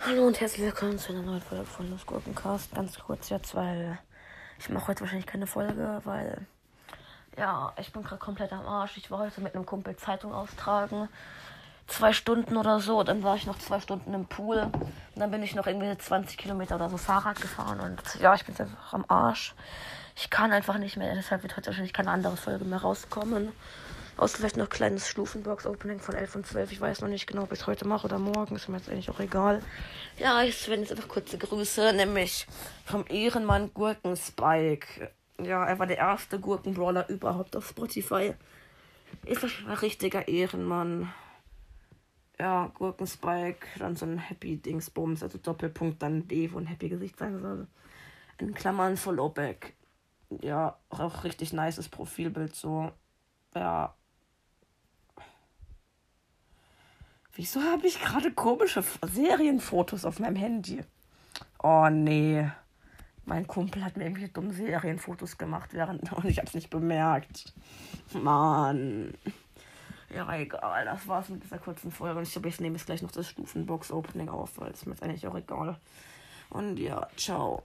Hallo und herzlich willkommen zu einer neuen Folge von Los Gurkencast. Ganz kurz jetzt, weil ich mache heute wahrscheinlich keine Folge, weil ja, ich bin gerade komplett am Arsch. Ich war heute mit einem Kumpel Zeitung austragen. Zwei Stunden oder so. Dann war ich noch zwei Stunden im Pool. Und dann bin ich noch irgendwie 20 Kilometer oder so Fahrrad gefahren. Und ja, ich bin einfach am Arsch. Ich kann einfach nicht mehr. Deshalb wird heute wahrscheinlich keine andere Folge mehr rauskommen. Außer vielleicht noch ein kleines Stufenbox-Opening von 11 und 12. Ich weiß noch nicht genau, ob ich es heute mache oder morgen. Ist mir jetzt eigentlich auch egal. Ja, ich werden jetzt einfach kurze Grüße, nämlich vom Ehrenmann Gurkenspike. Ja, er war der erste Gurkenbrawler überhaupt auf Spotify. Ist ein richtiger Ehrenmann. Ja, Gurkenspike, dann so ein Happy Dingsbums, also Doppelpunkt, dann D, wo ein Happy Gesicht sein soll. In Klammern Followback. Ja, auch richtig nices Profilbild so. Ja, Wieso habe ich gerade komische Serienfotos auf meinem Handy? Oh nee. Mein Kumpel hat mir irgendwie dumme Serienfotos gemacht, während und ich habe es nicht bemerkt. Mann. Ja, egal. Das war's mit dieser kurzen Folge. Und ich glaube, ich nehme jetzt gleich noch das Stufenbox-Opening auf, weil es mir eigentlich auch egal. Und ja, ciao.